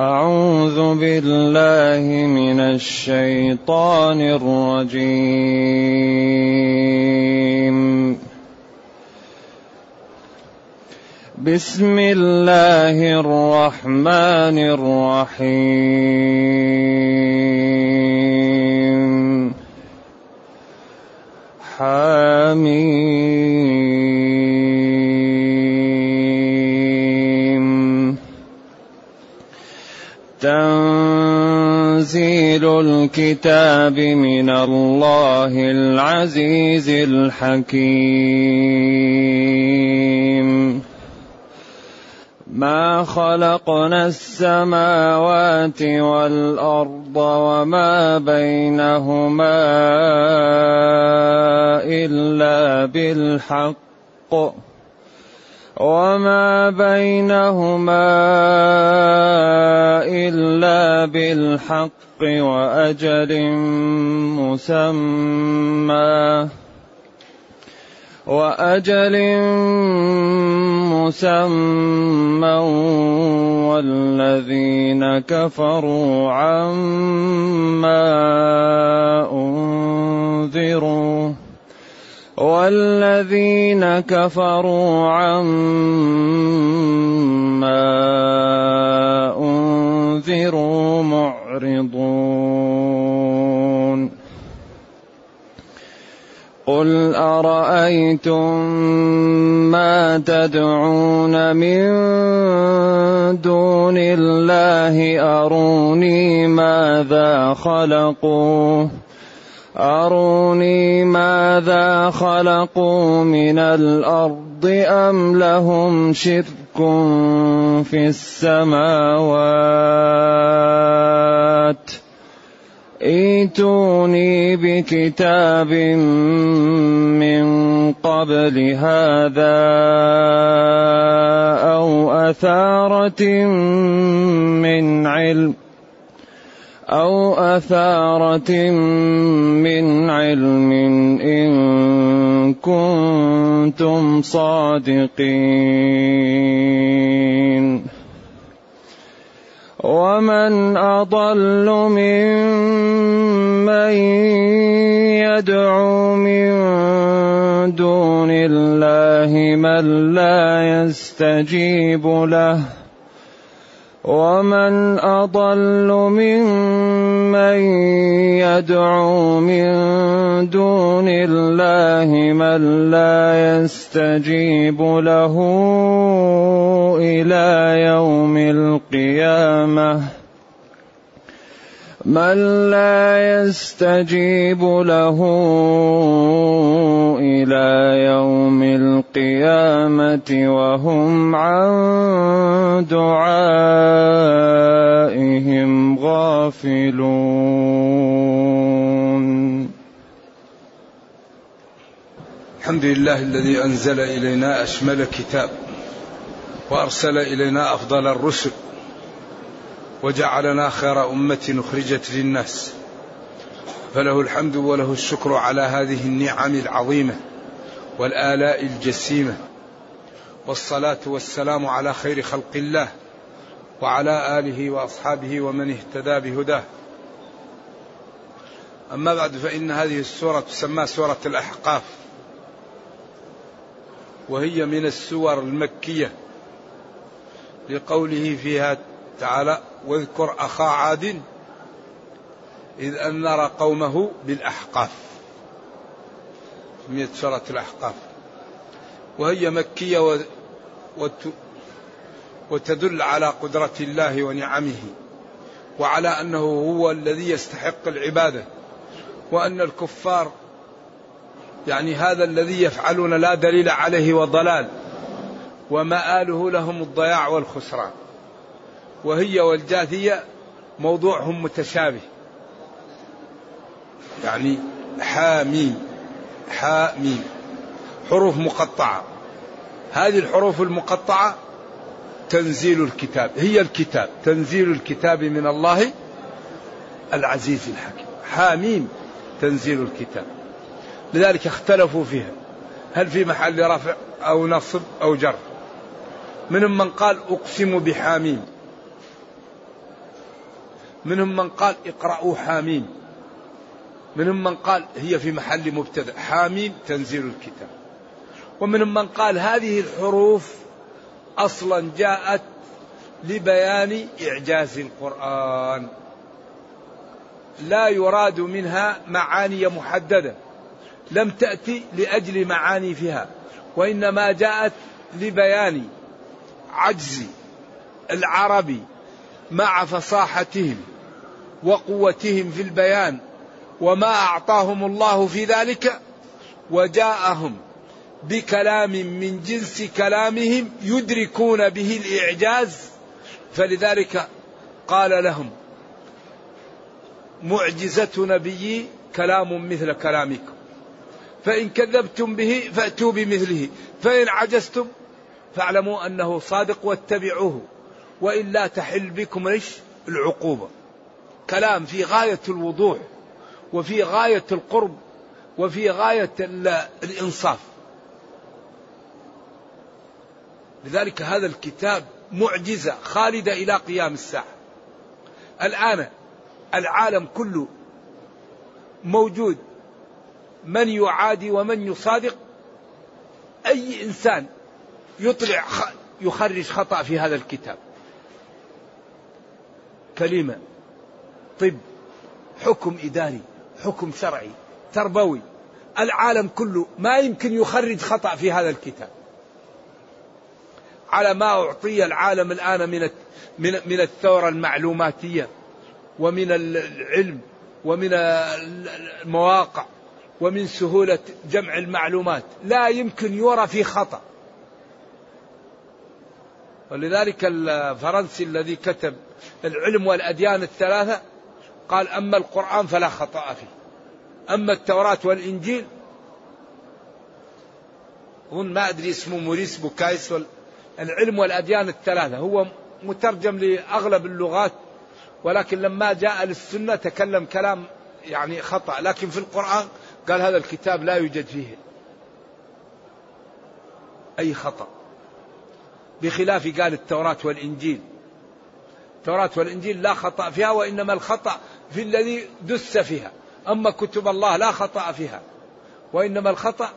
أعوذ بالله من الشيطان الرجيم. بسم الله الرحمن الرحيم. حميم. تنزيل الكتاب من الله العزيز الحكيم. ما خلقنا السماوات والأرض وما بينهما إلا بالحق. وما بينهما الا بالحق واجل مسمى واجل مسمى والذين كفروا عما انذروا والذين كفروا عما أنذروا معرضون. قل أرأيتم ما تدعون من دون الله؟ أروني ماذا خلقوا؟ أروني ماذا خلقوا من الأرض أم لهم شرك في السماوات ايتوني بكتاب من قبل هذا أو أثارة من علم أو أثارة من علم إن كنتم صادقين. ومن أضل ممن يدعو من دون الله من لا يستجيب له. ومن اضل ممن يدعو من دون الله من لا يستجيب له إلى يوم القيامه من لا يستجيب له إلى يوم القيامه وهم عن دعائهم غافلون الحمد لله الذي أنزل إلينا أشمل كتاب وأرسل إلينا أفضل الرسل وجعلنا خير أمة أخرجت للناس. فله الحمد وله الشكر على هذه النعم العظيمة والآلاء الجسيمة. والصلاة والسلام على خير خلق الله. وعلى آله وأصحابه ومن اهتدى بهداه. أما بعد فإن هذه السورة تسمى سورة الأحقاف. وهي من السور المكية. لقوله فيها تعالى واذكر أخا عاد إذ أنذر قومه بالأحقاف سميت سورة الأحقاف. وهي مكية. وتدل على قدرة الله ونعمه وعلى أنه هو الذي يستحق العبادة وأن الكفار يعني هذا الذي يفعلون لا دليل عليه وضلال ومآله لهم الضياع والخسران وهي والجاثية موضوعهم متشابه. يعني حاميم حاميم حروف مقطعة. هذه الحروف المقطعة تنزيل الكتاب. هي الكتاب. تنزيل الكتاب من الله العزيز الحكيم. حاميم تنزيل الكتاب. لذلك اختلفوا فيها. هل في محل رفع أو نصب أو جر؟ منهم من قال أقسم بحاميم. منهم من قال اقرأوا حامين منهم من قال هي في محل مبتدأ. حامين تنزيل الكتاب. ومنهم من قال هذه الحروف أصلا جاءت لبيان إعجاز القرآن. لا يراد منها معاني محددة لم تأتي لأجل معاني فيها وإنما جاءت لبيان عجز العرب مع فصاحتهم وقوتهم في البيان وما أعطاهم الله في ذلك وجاءهم بكلام من جنس كلامهم يدركون به الإعجاز. فلذلك قال لهم معجزة نبيي كلام مثل كلامكم. فإن كذبتم به فأتوا بمثله فإن عجزتم فاعلموا أنه صادق واتبعوه والا تحل بكم إيش العقوبة. كلام في غاية الوضوح وفي غاية القرب وفي غاية الإنصاف. لذلك هذا الكتاب معجزة خالدة إلى قيام الساعة. الآن العالم كله موجود من يعادي ومن يصادق. أي إنسان يطلع يخرج خطأ في هذا الكتاب. كلمة طب حكم إداري حكم شرعي تربوي. العالم كله ما يمكن يخرج خطأ في هذا الكتاب. على ما أعطي العالم الآن من من من الثورة المعلوماتية ومن العلم ومن المواقع ومن سهولة جمع المعلومات. لا يمكن يرى في خطأ. ولذلك الفرنسي الذي كتب العلم والأديان الثلاثة قال أما القرآن فلا خطأ فيه. أما التوراة والإنجيل هون ما أدري اسمه موريس بوكايس العلم والأديان الثلاثة. هو مترجم لأغلب اللغات ولكن لما جاء للسنة تكلم كلام يعني خطأ. لكن في القرآن قال هذا الكتاب لا يوجد فيه أي خطأ. بخلاف قال التوراة والإنجيل. التوراة والإنجيل لا خطأ فيها وإنما الخطأ في الذي دس فيها. أما كتب الله لا خطأ فيها وإنما الخطأ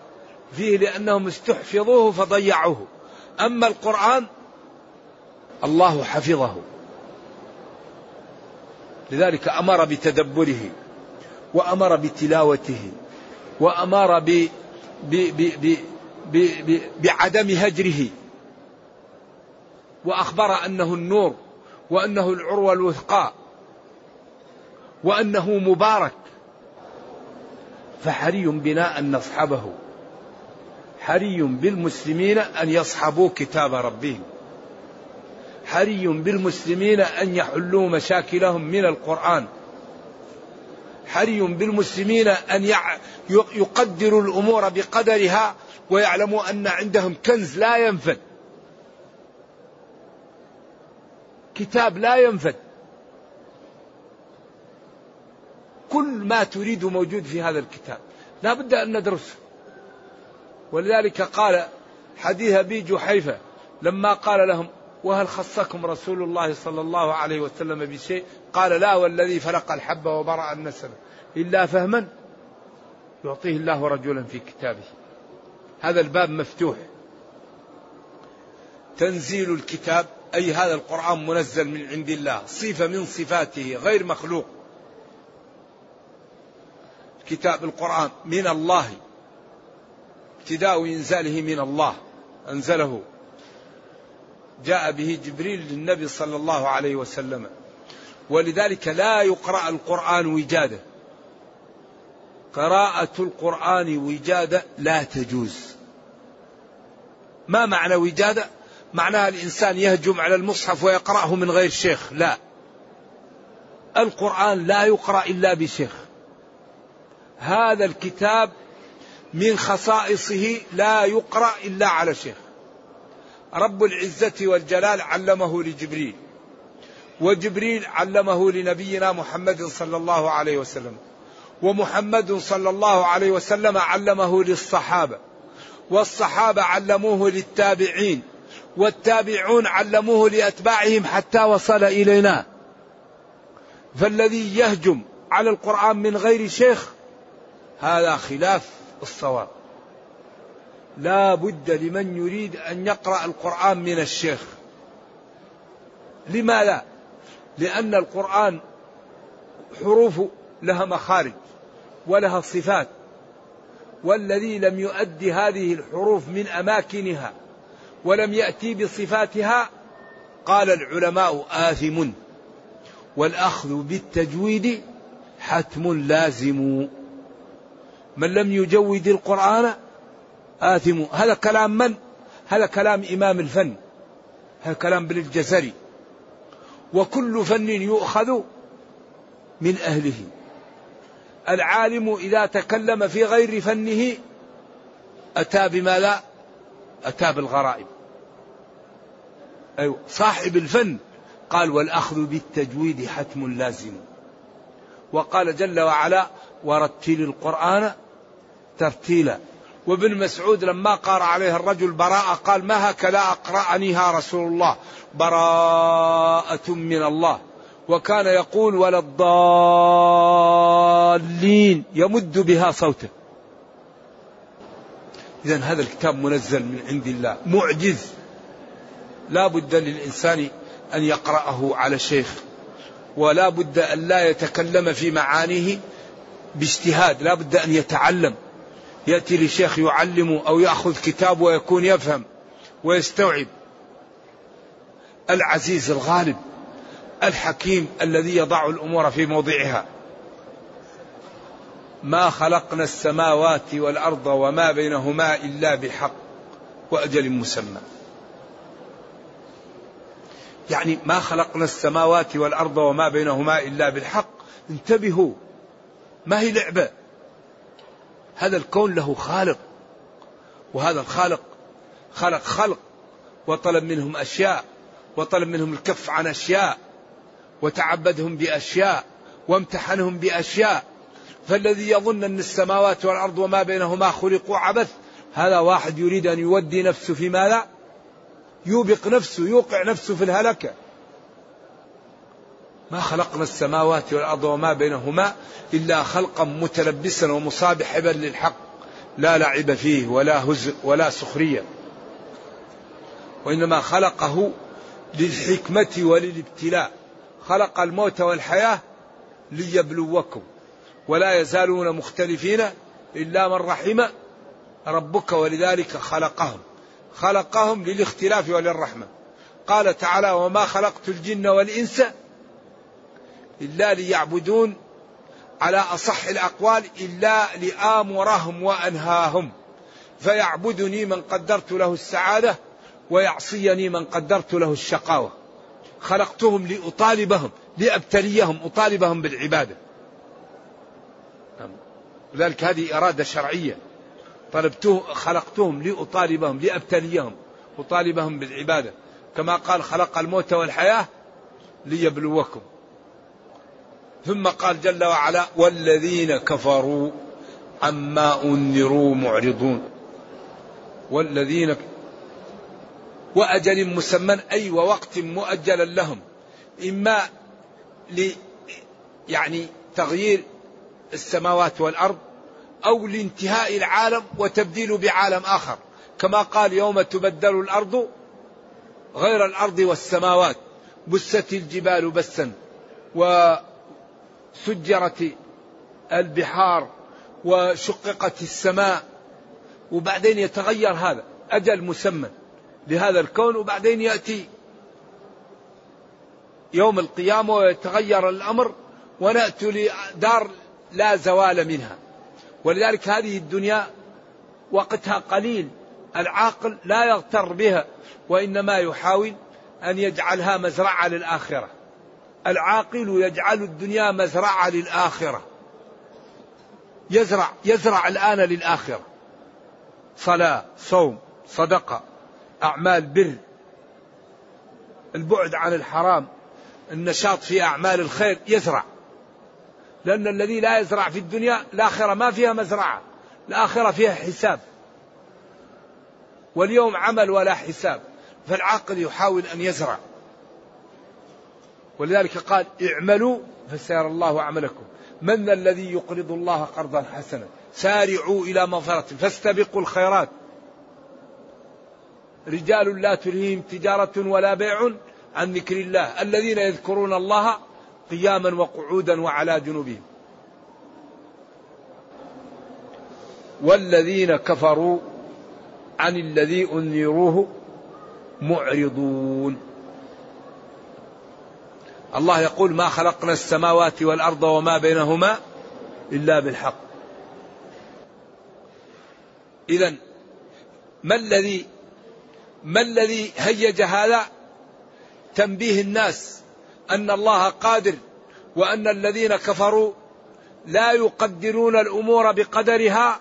فيه لأنهم استحفظوه فضيعوه. أما القرآن الله حفظه. لذلك أمر بتدبره وأمر بتلاوته وأمر ب ب ب ب ب بعدم هجره. وأخبر أنه النور وأنه العروة الوثقى وأنه مبارك. فحري بنا أن نصحبه. حري بالمسلمين أن يصحبوا كتاب ربهم. حري بالمسلمين أن يحلوا مشاكلهم من القرآن. حري بالمسلمين أن يقدروا الأمور بقدرها ويعلموا أن عندهم كنز لا ينفد. كتاب لا ينفد. كل ما تريد موجود في هذا الكتاب. لا بد أن ندرسه. ولذلك قال حديث أبي جحيفة لما قال لهم وهل خصكم رسول الله صلى الله عليه وسلم بشيء؟ قال لا والذي فلق الحب وبرأ النسل إلا فهما يعطيه الله رجلا في كتابه. هذا الباب مفتوح. تنزيل الكتاب أي هذا القرآن منزل من عند الله. صفة من صفاته غير مخلوق. كتاب القرآن من الله. ابتداء إنزاله من الله أنزله. جاء به جبريل للنبي صلى الله عليه وسلم. ولذلك لا يقرأ القرآن وجادة. قراءة القرآن وجادة لا تجوز. ما معنى وجادة؟ معناها الإنسان يهجم على المصحف ويقرأه من غير شيخ. لا. القرآن لا يقرأ إلا بشيخ. هذا الكتاب من خصائصه لا يقرأ إلا على شيخ رب العزة والجلال علمه لجبريل وجبريل علمه لنبينا محمد صلى الله عليه وسلم ومحمد صلى الله عليه وسلم علمه للصحابة والصحابة علموه للتابعين والتابعون علموه لأتباعهم حتى وصل إلينا. فالذي يهجم على القرآن من غير شيخ هذا خلاف. الصواب. لا بد لمن يريد أن يقرأ القرآن من الشيخ. لماذا؟ لأن القرآن حروف لها مخارج ولها صفات والذي لم يؤدي هذه الحروف من أماكنها ولم يأتي بصفاتها قال العلماء آثم والأخذ بالتجويد حتم لازم. من لم يجود القرآن آثم. هذا كلام من؟ هذا كلام إمام الفن. هذا كلام ابن الجزري. وكل فن يؤخذ من أهله. العالم إذا تكلم في غير فنه أتى بما لا؟ أتى بالغرائب. أيوة. صاحب الفن قال والأخذ بالتجويد حتم لازم. وقال جل وعلا ورتل القرآن ترتيلا. وابن مسعود لما قرأ عليه الرجل براءة قال ما هكذا أقرأنيها رسول الله؟ براءة من الله. وكان يقول ولا الضالين. يمد بها صوته. إذا هذا الكتاب منزل من عند الله. معجز. لا بد للإنسان أن يقرأه على شيخ. ولا بد أن لا يتكلم في معانيه باجتهاد. لا بد أن يتعلم. يأتي لشيخ يعلمه أو يأخذ كتاب ويكون يفهم ويستوعب. العزيز الغالب الحكيم الذي يضع الأمور في موضعها. ما خلقنا السماوات والأرض وما بينهما إلا بالحق وأجل مسمى. يعني ما خلقنا السماوات والأرض وما بينهما إلا بالحق. انتبهوا ما هي لعبة؟ هذا الكون له خالق وهذا الخالق خلق خلق وطلب منهم أشياء وطلب منهم الكف عن أشياء وتعبدهم بأشياء وامتحنهم بأشياء. فالذي يظن أن السماوات والأرض وما بينهما خلقوا عبث هذا واحد يريد أن يودي نفسه في ماذا؟ يوبق نفسه يوقع نفسه في الهلكة. ما خلقنا السماوات والأرض وما بينهما إلا خلقا متلبسا ومصابحبا للحق لا لعب فيه ولا هزء ولا سخرية. وإنما خلقه للحكمة وللابتلاء. خلق الموت والحياة ليبلوكم. ولا يزالون مختلفين إلا من رحم ربك ولذلك خلقهم. خلقهم للاختلاف وللرحمة. قال تعالى وما خلقت الجن والإنس إلا ليعبدون على أصح الأقوال إلا لآمرهم وأنهاهم. فيعبدني من قدرت له السعادة ويعصيني من قدرت له الشقاوة. خلقتهم لأطالبهم لأبتليهم أطالبهم بالعبادة. لذلك هذه إرادة شرعية. طلبته خلقتهم لأطالبهم لأبتليهم أطالبهم بالعبادة. كما قال خلق الموت والحياة ليبلوكم. ثم قال جل وعلا والذين كفروا عما أنذروا معرضون. والذين وأجل مسمى أي ووقت مؤجل لهم. إما ل يعني تغيير السماوات والأرض أو لانتهاء العالم وتبديله بعالم آخر. كما قال يوم تبدل الأرض غير الأرض والسماوات بست الجبال بسا وسجرت البحار وشققت السماء وبعدين يتغير هذا أجل مسمى لهذا الكون وبعدين يأتي يوم القيامة ويتغير الأمر ونأتي لدار لا زوال منها. ولذلك هذه الدنيا وقتها قليل العاقل لا يغتر بها وإنما يحاول أن يجعلها مزرعة للآخرة. العاقل يجعل الدنيا مزرعة للآخرة. يزرع يزرع الآن للآخرة. صلاة صوم صدقة أعمال بر. البعد عن الحرام النشاط في أعمال الخير يزرع. لأن الذي لا يزرع في الدنيا الآخرة ما فيها مزرعة. الآخرة فيها حساب. واليوم عمل ولا حساب. فالعاقل يحاول أن يزرع. ولذلك قال اعملوا فسيرى الله عملكم. من الذي يقرض الله قرضا حسنا؟ سارعوا إلى مغفرة فاستبقوا الخيرات. رجال لا تلهيهم تجارة ولا بيع عن ذكر الله. الذين يذكرون الله قياما وقعودا وعلى جنوبهم. والذين كفروا عن الذي أنذروه معرضون. الله يقول ما خلقنا السماوات والأرض وما بينهما إلا بالحق. إذا ما الذي ما الذي هيج هذا؟ تنبيه الناس أن الله قادر وأن الذين كفروا لا يقدرون الأمور بقدرها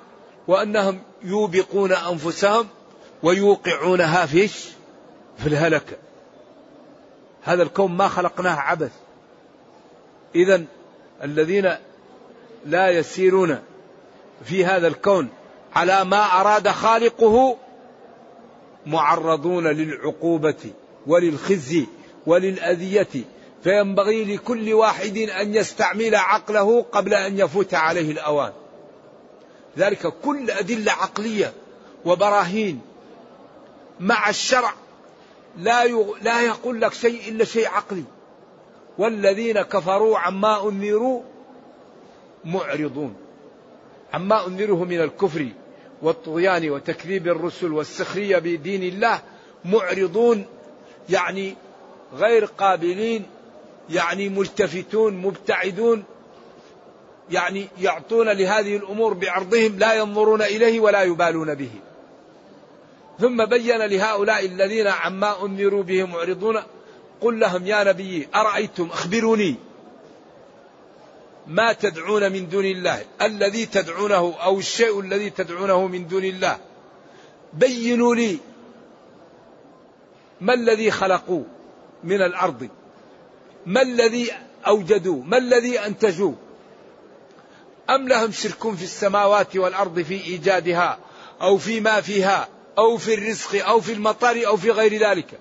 وأنهم يوبقون أنفسهم ويوقعونها فيش في الهلكة. هذا الكون ما خلقناه عبث. اذا الذين لا يسيرون في هذا الكون على ما أراد خالقه معرضون للعقوبة وللخزي وللأذية. فينبغي لكل واحد أن يستعمل عقله قبل أن يفوت عليه الأوان. ذلك كل أدلة عقلية وبراهين مع الشرع لا لا يقول لك شيء إلا شيء عقلي والذين كفروا عما انذروا معرضون عما انذره من الكفر والطغيان وتكذيب الرسل والسخرية بدين الله معرضون يعني غير قابلين يعني ملتفتون مبتعدون يعني يعطون لهذه الأمور بعرضهم لا ينظرون إليه ولا يبالون به. ثم بين لهؤلاء الذين عما انذروا به معرضون. قل لهم يا نبي أرأيتم؟ أخبروني. ما تدعون من دون الله؟ الذي تدعونه أو الشيء الذي تدعونه من دون الله؟ بينوا لي ما الذي خلقوا من الأرض. ما الذي أوجدوا؟ ما الذي أنتجوا؟ أم لهم شرك في السماوات والأرض في إيجادها أو فيما فيها؟ أو في الرزق أو في المطر أو في غير ذلك.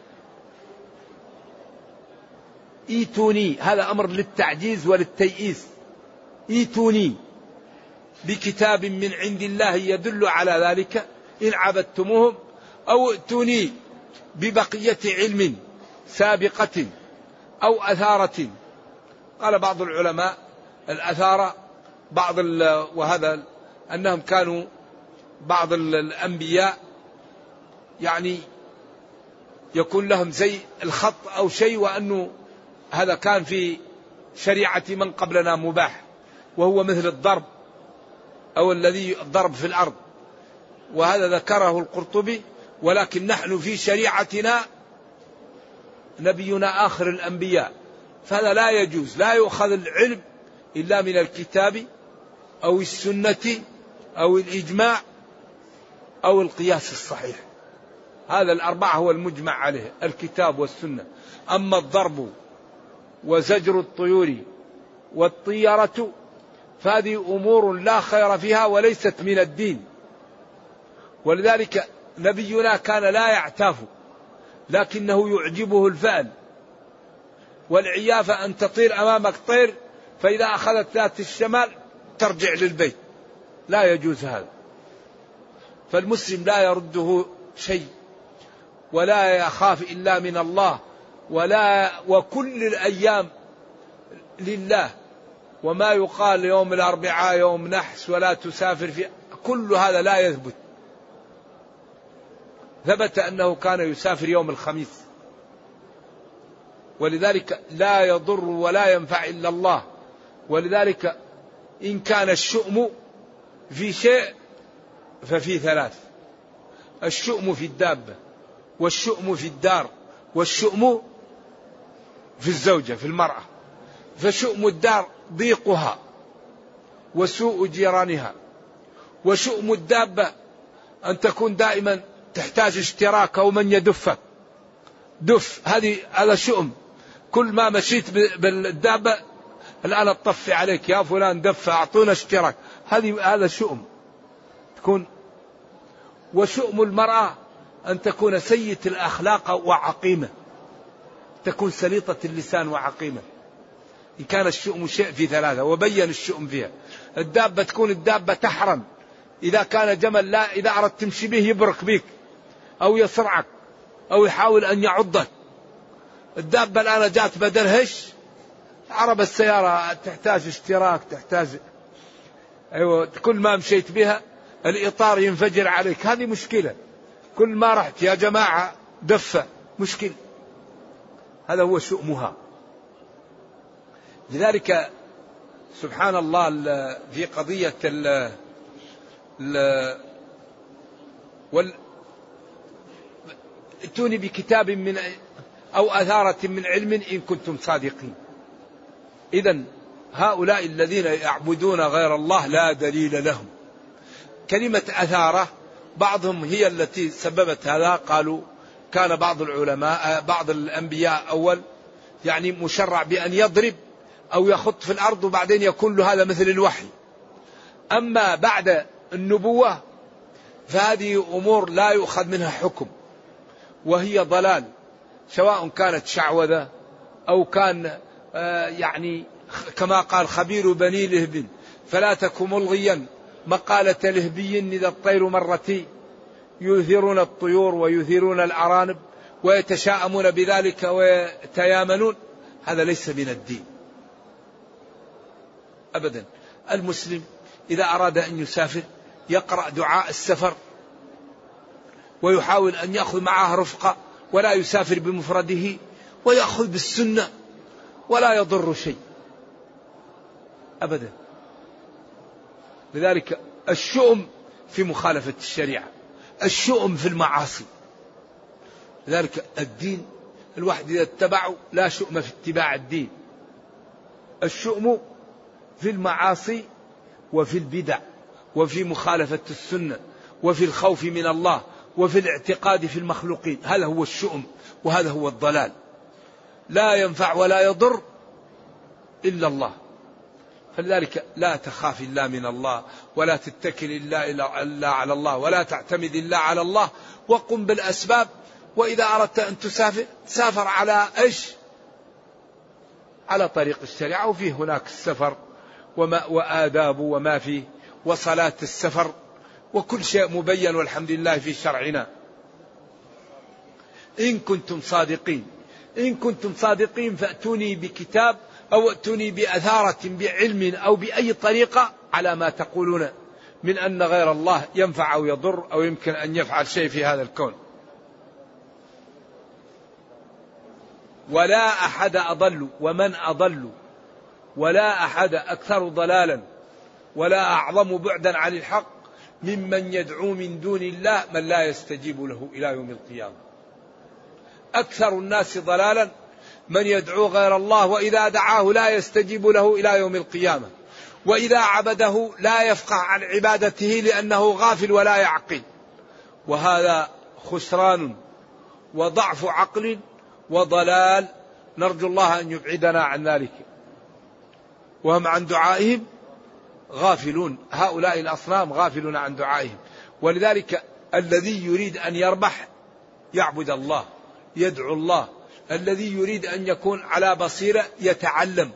إيتوني هذا أمر للتعجيز وللتيئيس. إيتوني بكتاب من عند الله يدل على ذلك. إن عبدتموهم أو ائتوني ببقية علم سابقة أو أثارة. قال بعض العلماء الأثارة بعض وهذا أنهم كانوا بعض الأنبياء يعني يكون لهم زي الخط أو شيء وأنه هذا كان في شريعة من قبلنا مباح وهو مثل الضرب أو الذي الضرب في الأرض. وهذا ذكره القرطبي ولكن نحن في شريعتنا نبينا آخر الأنبياء. فهذا لا يجوز لا يؤخذ العلم إلا من الكتاب أو السنة أو الإجماع أو القياس الصحيح. هذا الأربعة هو المجمع عليه الكتاب والسنة. أما الضرب وزجر الطيور والطيرة فهذه أمور لا خير فيها وليست من الدين. ولذلك نبينا كان لا يعتاف لكنه يعجبه الفأل والعيافة أن تطير أمامك طير فإذا أخذت ذات الشمال ترجع للبيت. لا يجوز هذا. فالمسلم لا يرده شيء. ولا يخاف إلا من الله ولا وكل الأيام لله. وما يقال يوم الأربعاء يوم نحس ولا تسافر في كل هذا لا يثبت. ثبت أنه كان يسافر يوم الخميس. ولذلك لا يضر ولا ينفع إلا الله. ولذلك إن كان الشؤم في شيء ففي ثلاث. الشؤم في الدابة. والشؤم في الدار والشؤم في الزوجة في المرأة. فشؤم الدار ضيقها وسوء جيرانها. وشؤم الدابة أن تكون دائما تحتاج اشتراك أو من يدفك دف هذه هذا شؤم. كل ما مشيت بالدابة الآن تطفي عليك يا فلان دف أعطونا اشتراك. هذه هذا شؤم تكون. وشؤم المرأة أن تكون سيئة الأخلاق وعقيمة. تكون سليطة اللسان وعقيمة. إن كان الشؤم شيء في ثلاثة وبين الشؤم فيها. الدابة تكون الدابة تحرم. إذا كان جمل لا إذا أردت تمشي به يبرك بك أو يصرعك أو يحاول أن يعضك. الدابة الآن جات بدل هش. عرب السيارة تحتاج اشتراك تحتاج. أيوة كل ما مشيت بها الإطار ينفجر عليك. هذه مشكلة. كل ما رحت يا جماعة دفة مشكلة هذا هو شؤمها. لذلك سبحان الله في قضية ال وال ائتوني بكتاب من أو أثارة من علم إن كنتم صادقين. إذا هؤلاء الذين يعبدون غير الله لا دليل لهم. كلمة أثارة بعضهم هي التي سببت هذا. قالوا كان بعض العلماء بعض الأنبياء أول يعني مشرع بأن يضرب أو يخط في الأرض وبعدين يكون له هذا مثل الوحي. أما بعد النبوة فهذه أمور لا يؤخذ منها حكم وهي ضلال سواء كانت شعوذة أو كان آه، يعني كما قال خبير بني لهب فلا تك ملغيا مقالة لهبي إذا الطير مرتي يثيرون الطيور ويثيرون الأرانب ويتشاءمون بذلك ويتيامنون. هذا ليس من الدين. أبدا. المسلم إذا أراد أن يسافر يقرأ دعاء السفر ويحاول أن يأخذ معه رفقة ولا يسافر بمفرده ويأخذ بالسنة ولا يضر شيء. أبدا. لذلك الشؤم في مخالفة الشريعة الشؤم في المعاصي. لذلك الدين الواحد إذا اتبعه لا شؤم في اتباع الدين. الشؤم في المعاصي وفي البدع وفي مخالفة السنة وفي الخوف من الله وفي الاعتقاد في المخلوقين. هذا هو الشؤم وهذا هو الضلال. لا ينفع ولا يضر إلا الله. فلذلك لا تخاف إلا من الله ولا تتكل إلا, إلا على الله ولا تعتمد إلا على الله وقم بالأسباب وإذا أردت أن تسافر سافر على إيش؟ على طريق الشريعة وفيه هناك السفر وما وآداب وما فيه وصلاة السفر وكل شيء مبين والحمد لله في شرعنا. إن كنتم صادقين إن كنتم صادقين فأتوني بكتاب أو ائتوني بأثارة بعلم أو بأي طريقة على ما تقولون من أن غير الله ينفع أو يضر أو يمكن أن يفعل شيء في هذا الكون. ولا أحد أضل ومن أضل ولا أحد أكثر ضلالا ولا أعظم بعدا عن الحق ممن يدعو من دون الله من لا يستجيب له إلى يوم القيامة. أكثر الناس ضلالا من يدعو غير الله وإذا دعاه لا يستجيب له إلى يوم القيامة. وإذا عبده لا يفقه عن عبادته لأنه غافل ولا يعقل. وهذا خسران وضعف عقل وضلال. نرجو الله أن يبعدنا عن ذلك. وهم عن دعائهم غافلون. هؤلاء الأصنام غافلون عن دعائهم. ولذلك الذي يريد أن يربح يعبد الله يدعو الله الذي يريد أن يكون على بصيرة يتعلم.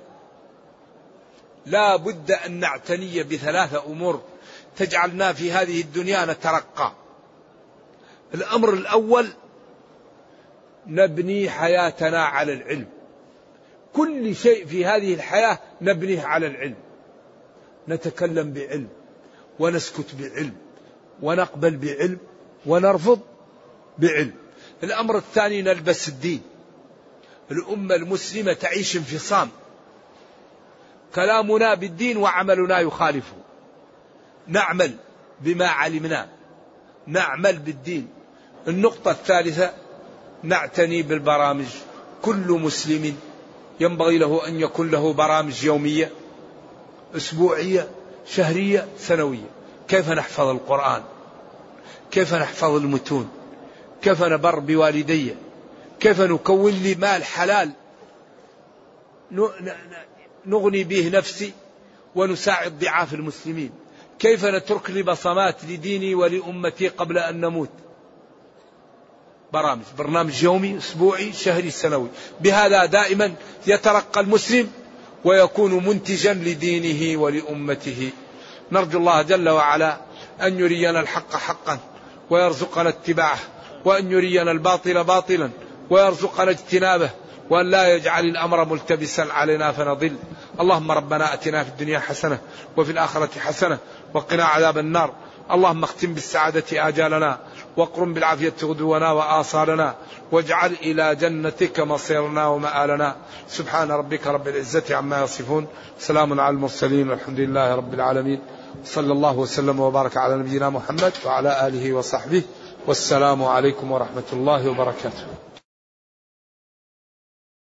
لا بد أن نعتني بثلاثة أمور تجعلنا في هذه الدنيا نترقى. الأمر الأول نبني حياتنا على العلم. كل شيء في هذه الحياة نبنيه على العلم. نتكلم بعلم ونسكت بعلم ونقبل بعلم ونرفض بعلم. الأمر الثاني نلبس الدين. الأمة المسلمة تعيش انفصام. كلامنا بالدين وعملنا يخالفه نعمل بما علمنا. نعمل بالدين. النقطة الثالثة نعتني بالبرامج. كل مسلم ينبغي له أن يكون له برامج يومية أسبوعية شهرية سنوية. كيف نحفظ القرآن؟ كيف نحفظ المتون؟ كيف نبر بوالدي؟ كيف نكون لي مال حلال؟ نغني به نفسي ونساعد ضعاف المسلمين. كيف نترك لي بصمات لديني ولأمتي قبل أن نموت؟ برامج برنامج يومي أسبوعي شهري سنوي. بهذا دائما يترقى المسلم ويكون منتجا لدينه ولأمته. نرجو الله جل وعلا أن يرينا الحق حقا ويرزقنا اتباعه وأن يرينا الباطل باطلا. ويرزقنا اجتنابه وأن لا يجعل الأمر ملتبسا علينا فنضل. اللهم ربنا أتنا في الدنيا حسنة وفي الآخرة حسنة وقنا عذاب النار. اللهم اختم بالسعادة آجالنا واقرم بالعافية غدونا وآصالنا واجعل إلى جنتك مصيرنا ومآلنا. سبحان ربك رب العزة عما يصفون. سلام على المرسلين والحمد لله رب العالمين. صلى الله وسلم وبارك على نبينا محمد وعلى آله وصحبه. والسلام عليكم ورحمة الله وبركاته.